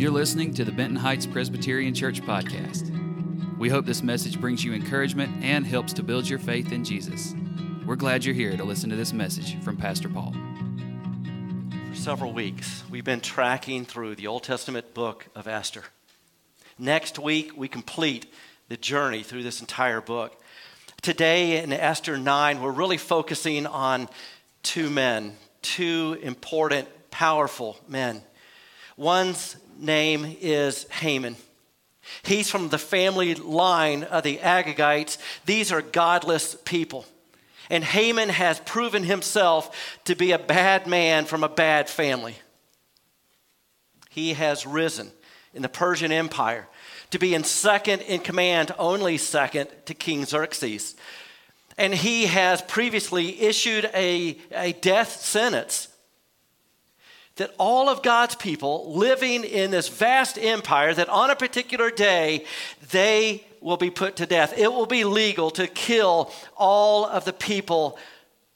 You're listening to the Benton Heights Presbyterian Church podcast. We hope this message brings you encouragement and helps to build your faith in Jesus. We're glad you're here to listen to this message from Pastor Paul. For several weeks, we've been tracking through the Old Testament book of Esther. Next week, we complete the journey through this entire book. Today in Esther 9, we're really focusing on two men, two important, powerful men. One's name is Haman. He's from the family line of the Agagites. These are godless people. And Haman has proven himself to be a bad man from a bad family. He has risen in the Persian Empire to be in second in command, only second to King Xerxes. And he has previously issued a, a death sentence that all of God's people living in this vast empire, that on a particular day, they will be put to death. It will be legal to kill all of the people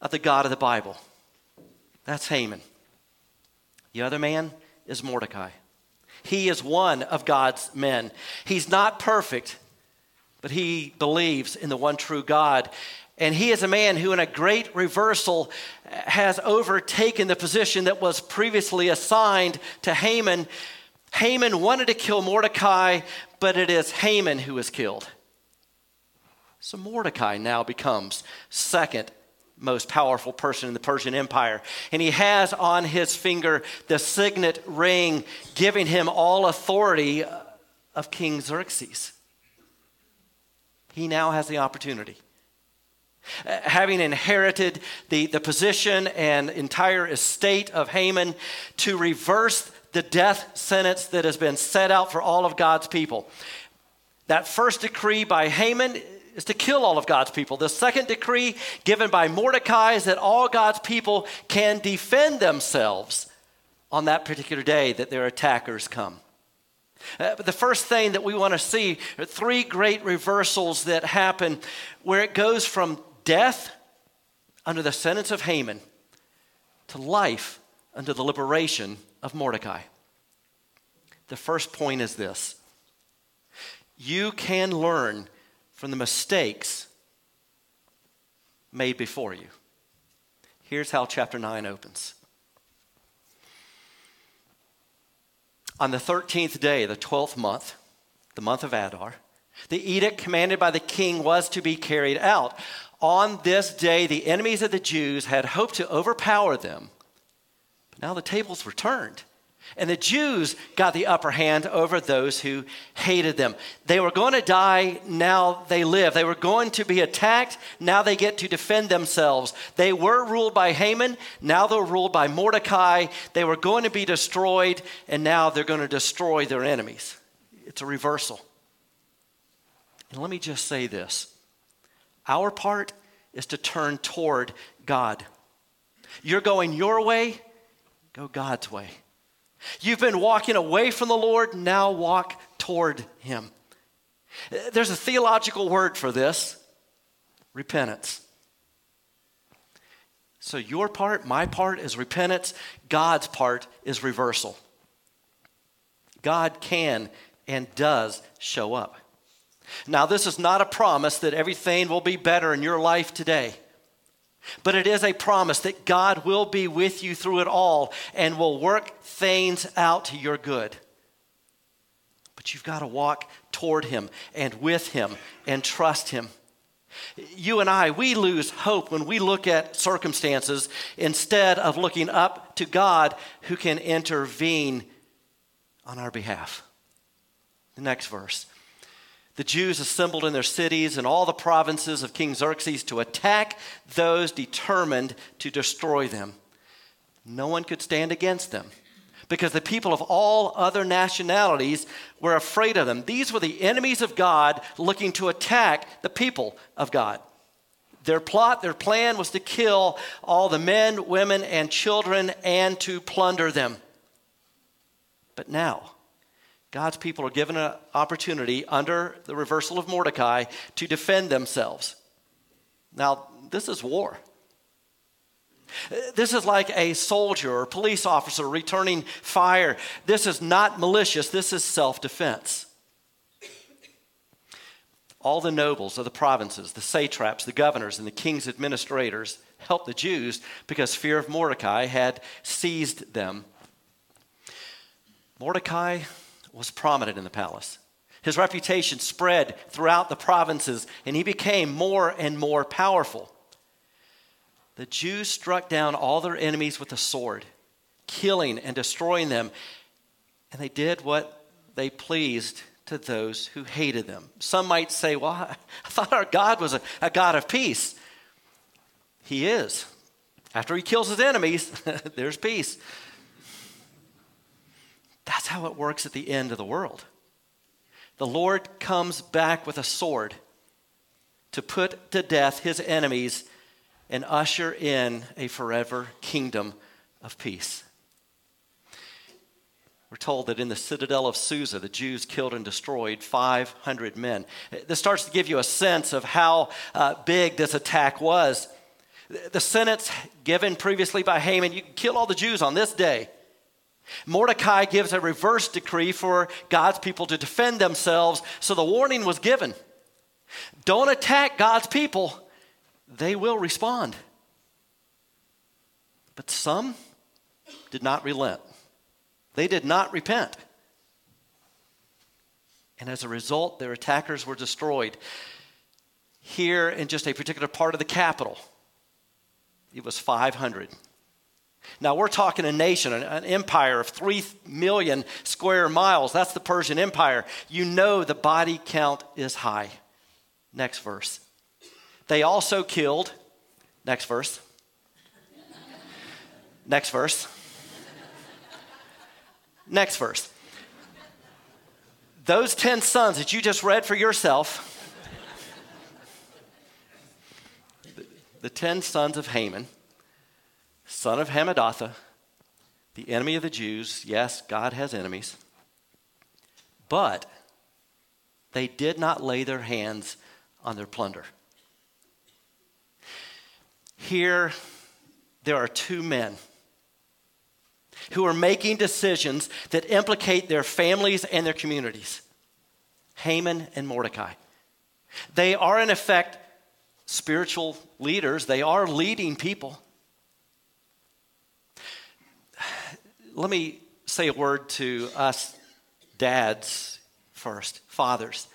of the God of the Bible. That's Haman. The other man is Mordecai. He is one of God's men. He's not perfect, but he believes in the one true God. And he is a man who, in a great reversal, has overtaken the position that was previously assigned to Haman. Haman wanted to kill Mordecai, but it is Haman who is killed. So Mordecai now becomes second most powerful person in the Persian Empire. And he has on his finger the signet ring giving him all authority of King Xerxes. He now has the opportunity having inherited the, the position and entire estate of Haman, to reverse the death sentence that has been set out for all of God's people. That first decree by Haman is to kill all of God's people. The second decree given by Mordecai is that all God's people can defend themselves on that particular day that their attackers come. Uh, but the first thing that we want to see are three great reversals that happen where it goes from death under the sentence of Haman to life under the liberation of Mordecai. The first point is this you can learn from the mistakes made before you. Here's how chapter 9 opens. On the 13th day, the 12th month, the month of Adar, the edict commanded by the king was to be carried out. On this day, the enemies of the Jews had hoped to overpower them. But now the tables were turned. And the Jews got the upper hand over those who hated them. They were going to die, now they live. They were going to be attacked, now they get to defend themselves. They were ruled by Haman, now they're ruled by Mordecai. They were going to be destroyed, and now they're going to destroy their enemies. It's a reversal. And let me just say this our part is to turn toward God. You're going your way, go God's way. You've been walking away from the Lord, now walk toward Him. There's a theological word for this repentance. So, your part, my part is repentance, God's part is reversal. God can and does show up. Now, this is not a promise that everything will be better in your life today, but it is a promise that God will be with you through it all and will work things out to your good. But you've got to walk toward Him and with Him and trust Him. You and I, we lose hope when we look at circumstances instead of looking up to God who can intervene on our behalf. The next verse the Jews assembled in their cities and all the provinces of King Xerxes to attack those determined to destroy them. No one could stand against them because the people of all other nationalities were afraid of them. These were the enemies of God looking to attack the people of God. Their plot, their plan was to kill all the men, women, and children and to plunder them. But now, God's people are given an opportunity under the reversal of Mordecai to defend themselves. Now, this is war. This is like a soldier or police officer returning fire. This is not malicious, this is self defense. All the nobles of the provinces, the satraps, the governors, and the king's administrators helped the Jews because fear of Mordecai had seized them. Mordecai was prominent in the palace. His reputation spread throughout the provinces, and he became more and more powerful. The Jews struck down all their enemies with a sword, killing and destroying them, and they did what they pleased to those who hated them. Some might say, Well, I thought our God was a, a God of peace. He is. After he kills his enemies, there's peace. That's how it works at the end of the world. The Lord comes back with a sword to put to death his enemies and usher in a forever kingdom of peace. We're told that in the citadel of Susa, the Jews killed and destroyed 500 men. This starts to give you a sense of how uh, big this attack was. The sentence given previously by Haman you kill all the Jews on this day. Mordecai gives a reverse decree for God's people to defend themselves, so the warning was given. Don't attack God's people, they will respond. But some did not relent, they did not repent. And as a result, their attackers were destroyed. Here in just a particular part of the capital, it was 500. Now, we're talking a nation, an, empire of 3 million square miles. That's the Persian Empire. You know the body count is high. Next verse. They also killed, next verse. next verse. Next verse. Those 10 sons that you just read for yourself, the 10 sons of Haman, son of Hammedatha, the enemy of the Jews. Yes, God has enemies. But they did not lay their hands on their plunder. Here, there are two men who are making decisions that implicate their families and their communities Haman and Mordecai. They are, in effect, spiritual leaders, they are leading people. Let me say a word to us dads first, fathers.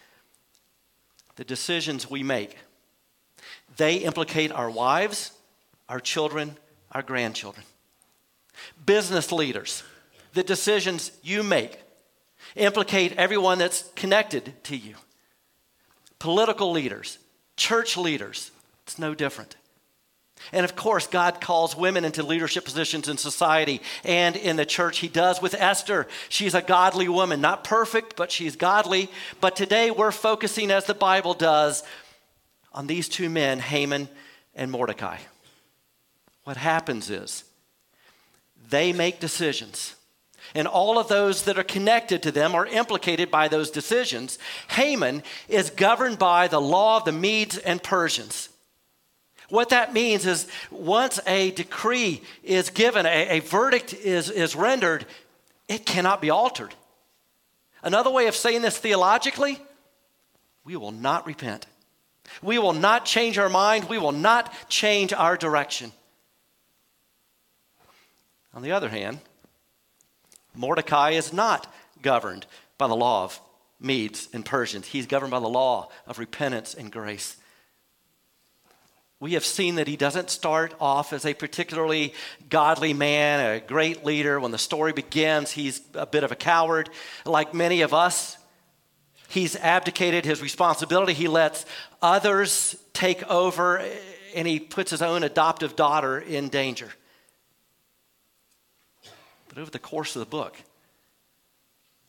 The decisions we make, they implicate our wives, our children, our grandchildren. Business leaders, the decisions you make implicate everyone that's connected to you. Political leaders, church leaders, it's no different. And of course, God calls women into leadership positions in society and in the church. He does with Esther. She's a godly woman, not perfect, but she's godly. But today we're focusing, as the Bible does, on these two men, Haman and Mordecai. What happens is they make decisions. And all of those that are connected to them are implicated by those decisions. Haman is governed by the law of the Medes and Persians. What that means is once a decree is given, a, a verdict is, is rendered, it cannot be altered. Another way of saying this theologically, we will not repent. We will not change our mind. We will not change our direction. On the other hand, Mordecai is not governed by the law of Medes and Persians. He's governed by the law of repentance and grace we have seen that he doesn't start off as a particularly godly man, a great leader. When the story begins, he's a bit of a coward. Like many of us, he's abdicated his responsibility. He lets others take over, and he puts his own adoptive daughter in danger. But over the course of the book,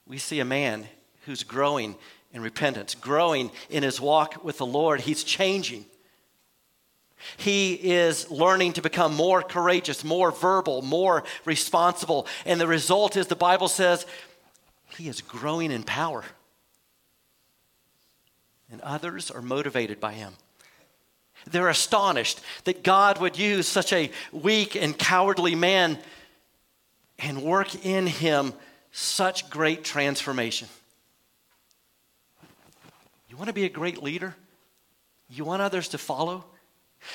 we see a man who's growing in repentance, growing in his walk with the Lord. He's changing. He is learning to become more courageous, more verbal, more responsible. And the result is the Bible says he is growing in power. And others are motivated by him. They're astonished that God would use such a weak and cowardly man and work in him such great transformation. You want to be a great leader? You want others to follow?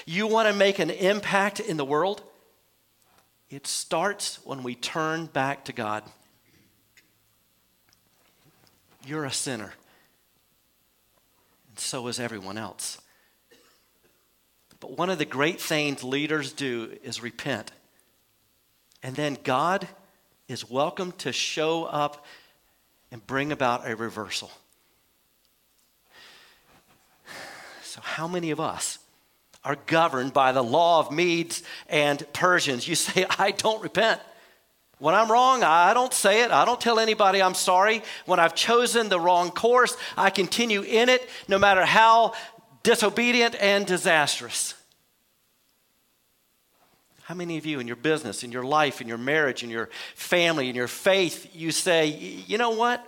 You want to make an impact in the world? It starts when we turn back to God. You're a sinner, and so is everyone else. But one of the great things leaders do is repent. And then God is welcome to show up and bring about a reversal. So, how many of us are governed by the law of Medes and Persians? You say, I don't repent. When I'm wrong, I don't say it. I don't tell anybody I'm sorry. When I've chosen the wrong course, I continue in it no matter how disobedient and disastrous. How many of you in your business, in your life, in your marriage, in your family, in your faith, you say, you know what?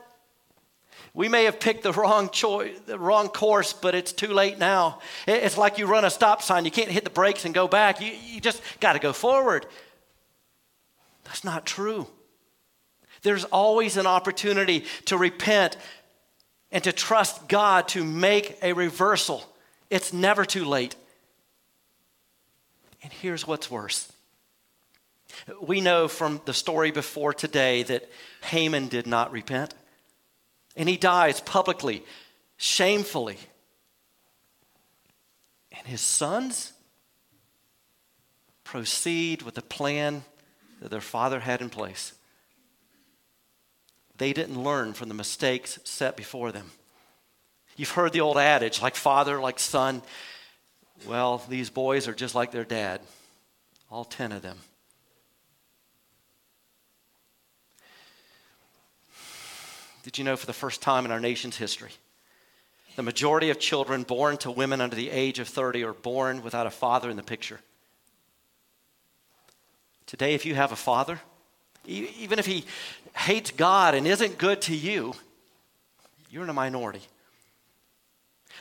We may have picked the wrong choice, the wrong course, but it's too late now. It's like you run a stop sign. You can't hit the brakes and go back. You, you just got to go forward. That's not true. There's always an opportunity to repent and to trust God to make a reversal. It's never too late. And here's what's worse. We know from the story before today that Haman did not repent. And he dies publicly, shamefully. And his sons proceed with the plan that their father had in place. They didn't learn from the mistakes set before them. You've heard the old adage like father, like son. Well, these boys are just like their dad, all 10 of them. Did you know for the first time in our nation's history, the majority of children born to women under the age of 30 are born without a father in the picture? Today, if you have a father, even if he hates God and isn't good to you, you're in a minority.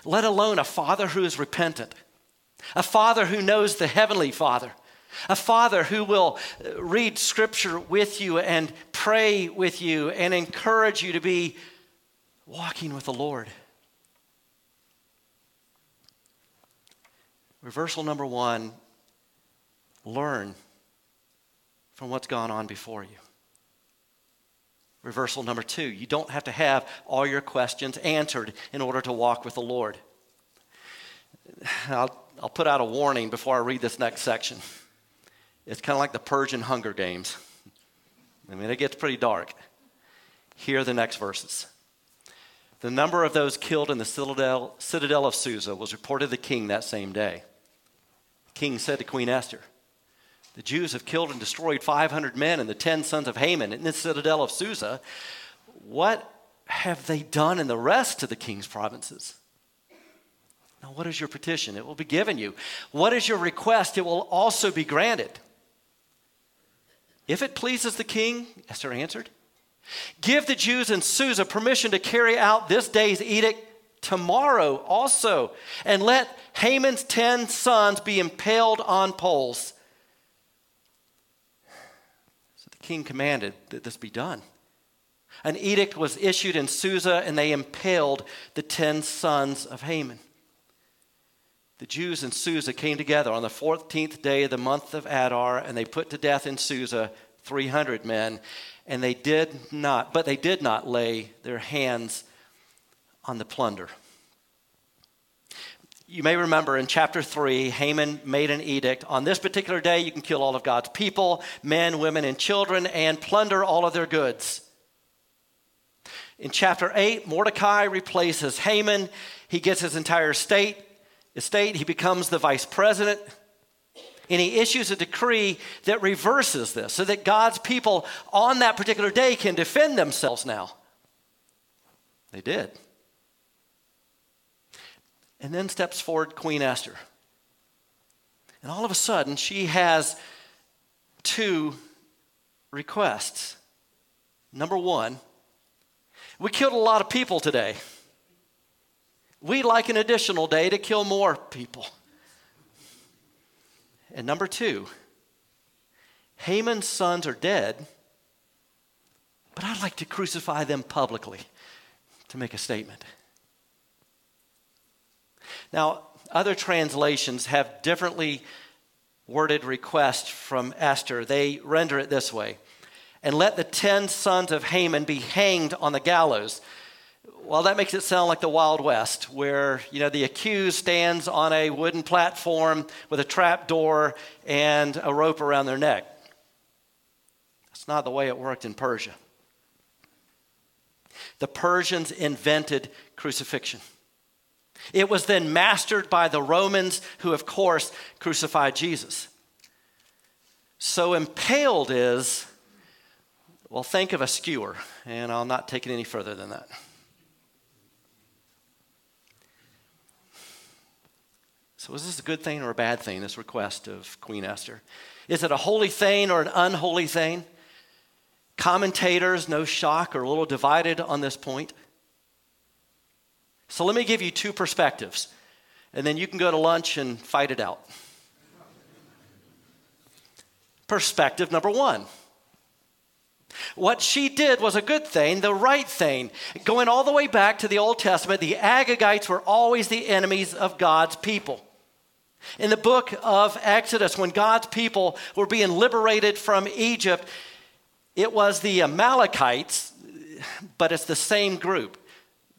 Let alone a father who is repentant a father who knows the heavenly father, a father who will uh, read scripture with you and pray with you and encourage you to be walking with the Lord. Reversal number one learn from what's gone on before you. Reversal number two you don't have to have all your questions answered in order to walk with the Lord. I'll I'll put out a warning before I read this next section. It's kind of like the Persian Hunger Games. I mean, it gets pretty dark. Here are the next verses. The number of those killed in the citadel, citadel of Susa was reported to the king that same day. The king said to Queen Esther, The Jews have killed and destroyed 500 men and the 10 sons of Haman in the citadel of Susa. What have they done in the rest of the king's provinces? Now, what is your petition? It will be given you. What is your request? It will also be granted. If it pleases the king, Esther answered, give the Jews in Susa permission to carry out this day's edict tomorrow also, and let Haman's ten sons be impaled on poles. So the king commanded that this be done. An edict was issued in Susa, and they impaled the ten sons of Haman the Jews in Susa came together on the 14th day of the month of Adar, and they put to death in Susa 300 men. And they did not, but they did not lay their hands on the plunder. You may remember in chapter 3, Haman made an edict. On this particular day, you can kill all of God's people, men, women, and children, and plunder all of their goods. In chapter 8, Mordecai replaces Haman. He gets his entire state estate, he becomes the vice president. And he issues a decree that reverses this so that God's people on that particular day can defend themselves now. They did. And then steps forward Queen Esther. And all of a sudden, she has two requests. Number one, we killed a lot of people today. We'd like an additional day to kill more people. And number two, Haman's sons are dead, but I'd like to crucify them publicly to make a statement. Now, other translations have differently worded request from Esther. They render it this way And let the ten sons of Haman be hanged on the gallows. Well, that makes it sound like the Wild West, where you know the accused stands on a wooden platform with a trap door and a rope around their neck. That's not the way it worked in Persia. The Persians invented crucifixion. It was then mastered by the Romans, who, of course, crucified Jesus. So, impaled is, well, think of a skewer, and I'll not take it any further than that. So, is this a good thing or a bad thing, this request of Queen Esther? Is it a holy thing or an unholy thing? Commentators, no shock, are a little divided on this point. So let me give you two perspectives, and then you can go to lunch and fight it out. Perspective number one. What she did was a good thing, the right thing. Going all the way back to the Old Testament, the Agagites were always the enemies of God's people. In the book of Exodus, when God's people were being liberated from Egypt, it was the Amalekites, but it's the same group.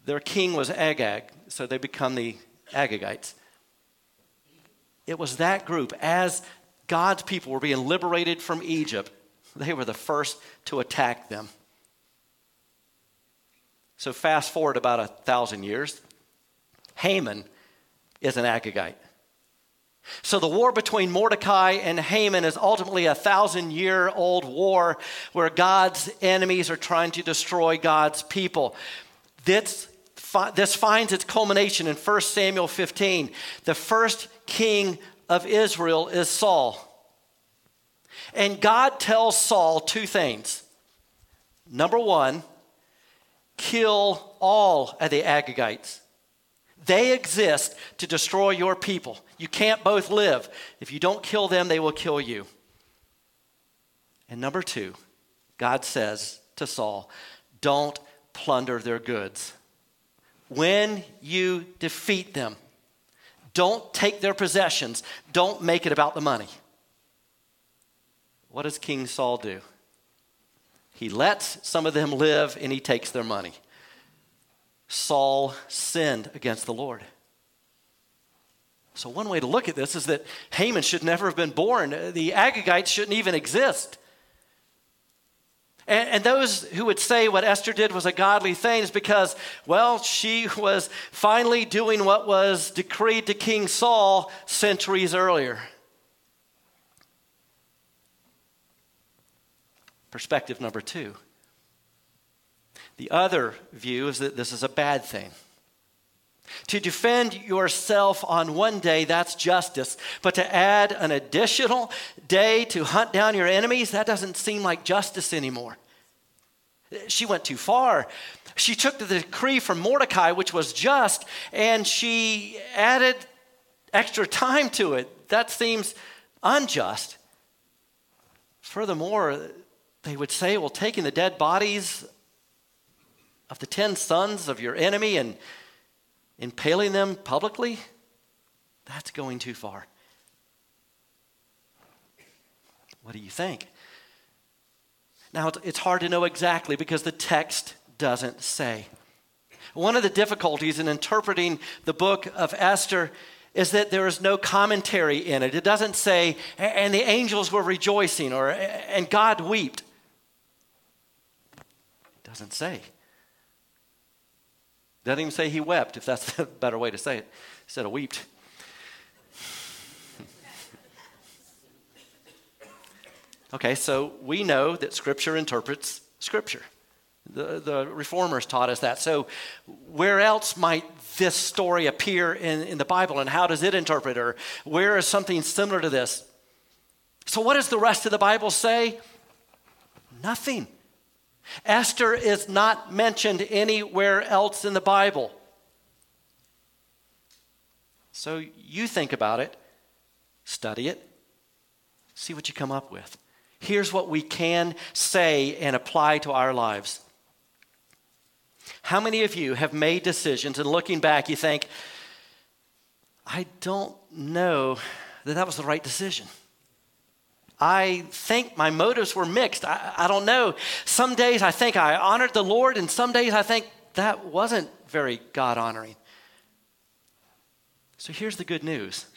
Their king was Agag, so they become the Agagites. It was that group, as God's people were being liberated from Egypt, they were the first to attack them. So, fast forward about a thousand years, Haman is an Agagite. So, the war between Mordecai and Haman is ultimately a thousand year old war where God's enemies are trying to destroy God's people. This this finds its culmination in 1 Samuel 15. The first king of Israel is Saul. And God tells Saul two things. Number one, kill all of the Agagites. They exist to destroy your people. You can't both live. If you don't kill them, they will kill you. And number two, God says to Saul, don't plunder their goods when you defeat them, don't take their possessions, don't make it about the money. What does King Saul do? He lets some of them live and he takes their money. Saul sinned against the Lord. So, one way to look at this is that Haman should never have been born. The Agagites shouldn't even exist. And, and, those who would say what Esther did was a godly thing is because, well, she was finally doing what was decreed to King Saul centuries earlier. Perspective number two. The other view is that this is a bad thing. To defend yourself on one day, that's justice. But to add an additional day to hunt down your enemies, that doesn't seem like justice anymore. She went too far. She took the decree from Mordecai, which was just, and she added extra time to it. That seems unjust. Furthermore, they would say, well, taking the dead bodies of the ten sons of your enemy and impaling them publicly, that's going too far. What do you think? Now, it's hard to know exactly because the text doesn't say. One of the difficulties in interpreting the book of Esther is that there is no commentary in it. It doesn't say, and the angels were rejoicing, or and God wept. It doesn't say. Doesn't even say he wept, if that's the better way to say it, instead of wept. okay, so we know that Scripture interprets Scripture. The, the reformers taught us that. So, where else might this story appear in, in the Bible, and how does it interpret, or where is something similar to this? So, what does the rest of the Bible say? Nothing. Esther is not mentioned anywhere else in the Bible. So you think about it, study it, See what you come up with. Here's what we can say and apply to our lives. How many of you have made decisions and looking back, you think, I don't know that that was the right decision? I think my motives were mixed. I, I, don't know. Some days I think I honored the Lord, and some days I think that wasn't very God honoring. So here's the good news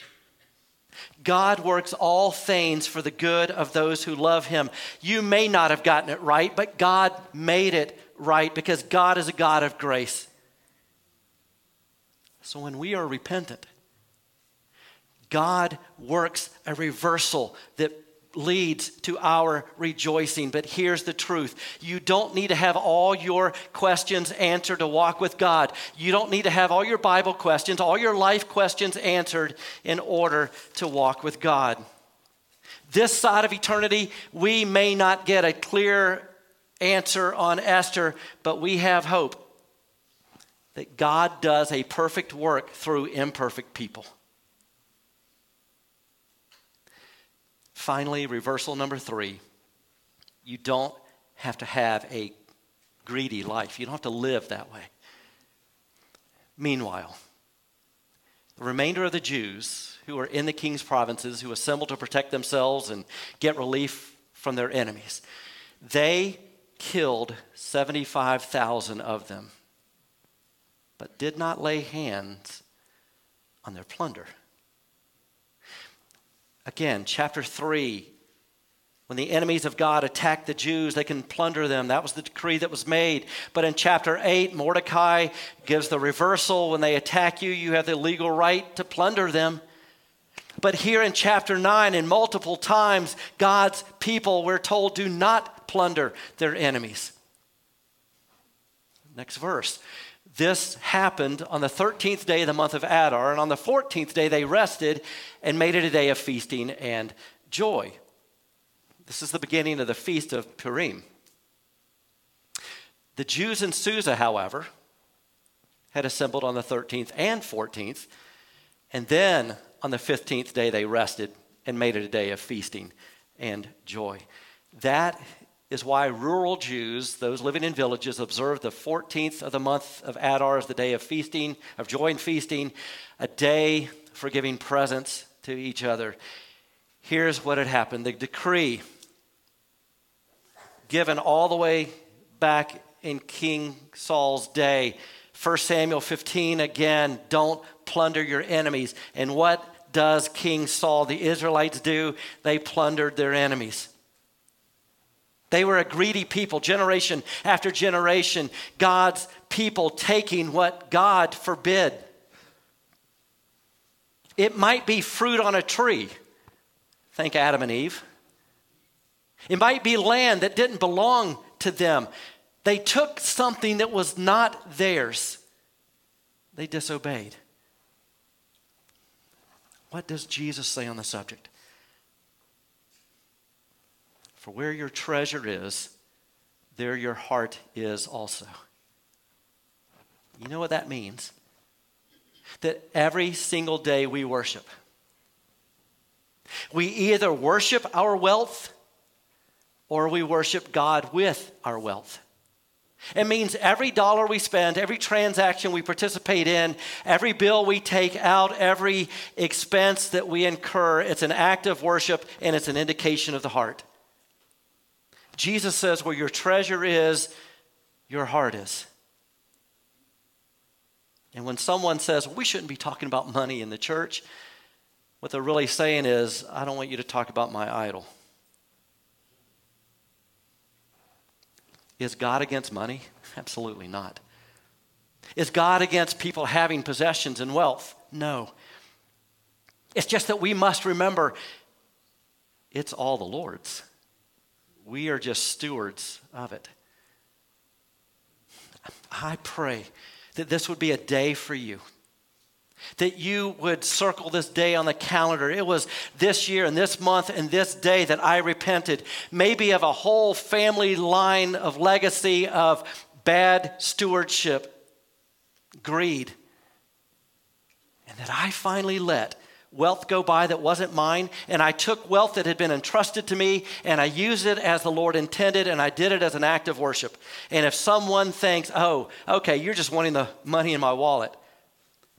God works all things for the good of those who love him. You may not have gotten it right, but God made it right because God is a God of grace. So when we are repentant, God works a reversal that leads to our rejoicing. But here's the truth you don't need to have all your questions answered to walk with God. You don't need to have all your Bible questions, all your life questions answered in order to walk with God. This side of eternity, we may not get a clear answer on Esther, but we have hope that God does a perfect work through imperfect people. Finally, reversal number three you don't have to have a greedy life, you don't have to live that way. Meanwhile, the remainder of the Jews who were in the king's provinces, who assembled to protect themselves and get relief from their enemies, they killed 75,000 of them, but did not lay hands on their plunder. Again, chapter 3, when the enemies of God attack the Jews, they can plunder them. That was the decree that was made. But in chapter 8, Mordecai gives the reversal. When they attack you, you have the legal right to plunder them. But here in chapter 9, and multiple times, God's people, we're told, do not plunder their enemies. Next verse. This happened on the 13th day of the month of Adar, and on the 14th day they rested and made it a day of feasting and joy. This is the beginning of the feast of Purim. The Jews in Susa, however, had assembled on the 13th and 14th, and then on the 15th day they rested and made it a day of feasting and joy. That is why rural Jews, those living in villages, observe the 14th of the month of Adar as the day of feasting, of joy and feasting, a day for giving presents to each other. Here's what had happened the decree given all the way back in King Saul's day. 1 Samuel 15 again, don't plunder your enemies. And what does King Saul, the Israelites, do? They plundered their enemies. They were a greedy people, generation after generation, God's people taking what God forbid. It might be fruit on a tree. Thank Adam and Eve. It might be land that didn't belong to them. They took something that was not theirs, they disobeyed. What does Jesus say on the subject? For where your treasure is, there your heart is also. You know what that means? That every single day we worship. We either worship our wealth or we worship God with our wealth. It means every dollar we spend, every transaction we participate in, every bill we take out, every expense that we incur, it's an act of worship and it's an indication of the heart. Jesus says, Where your treasure is, your heart is. And when someone says, We shouldn't be talking about money in the church, what they're really saying is, I don't want you to talk about my idol. Is God against money? Absolutely not. Is God against people having possessions and wealth? No. It's just that we must remember it's all the Lord's. We are just stewards of it. I pray that this would be a day for you. That you would circle this day on the calendar. It was this year and this month and this day that I repented, maybe of a whole family line of legacy of bad stewardship, greed, and that I finally let wealth go by that wasn't mine, and I took wealth that had been entrusted to me and I used it as the Lord intended, and I did it as an act of worship. And if someone thinks, oh, okay, you're just wanting the money in my wallet,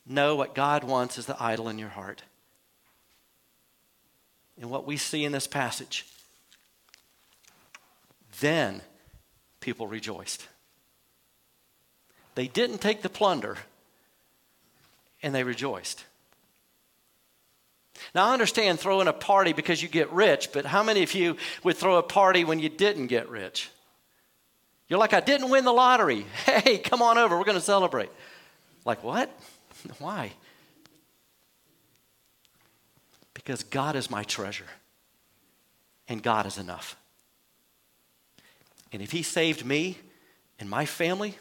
no, what God wants is the idol in your heart. And what we see in this passage, then people rejoiced. They didn't take the plunder, and they rejoiced. Now, I understand throwing a party because you get rich, but how many of you would throw a party when you didn't get rich? You're like, I didn't win the lottery. Hey, come on over. We're going to celebrate. Like, what? Why? Because God is my treasure, and God is enough. And if He saved me and my family,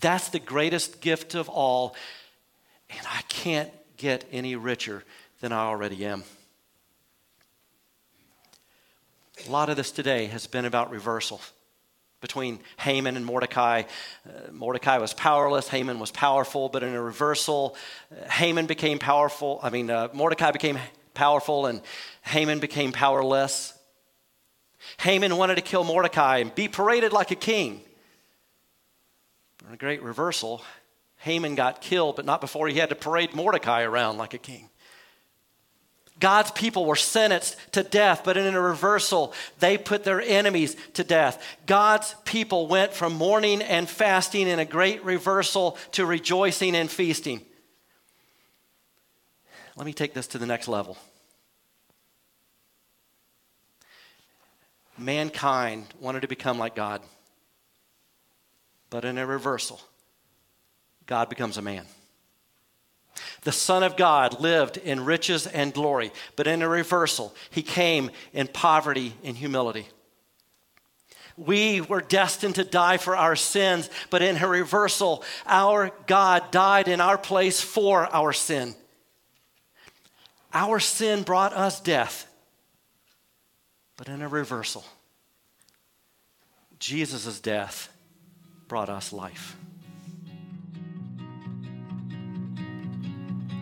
that's the greatest gift of all. And I can't get any richer than I already am. A lot of this today has been about reversal between Haman and Mordecai. Uh, Mordecai was powerless, Haman was powerful, but in a reversal, uh, Haman became powerful. I mean, uh, Mordecai became powerful and Haman became powerless. Haman wanted to kill Mordecai and be paraded like a king. In a great reversal, Haman got killed, but not before he had to parade Mordecai around like a king. God's people were sentenced to death, but in a reversal, they put their enemies to death. God's people went from mourning and fasting in a great reversal to rejoicing and feasting. Let me take this to the next level. Mankind wanted to become like God, but in a reversal, God becomes a man. The Son of God lived in riches and glory, but in a reversal, he came in poverty and humility. We were destined to die for our sins, but in a reversal, our God died in our place for our sin. Our sin brought us death, but in a reversal, Jesus' death brought us life.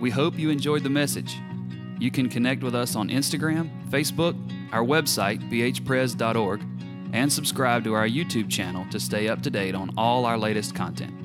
We hope you enjoyed the message. You can connect with us on Instagram, Facebook, our website, bhpres.org, and subscribe to our YouTube channel to stay up to date on all our latest content.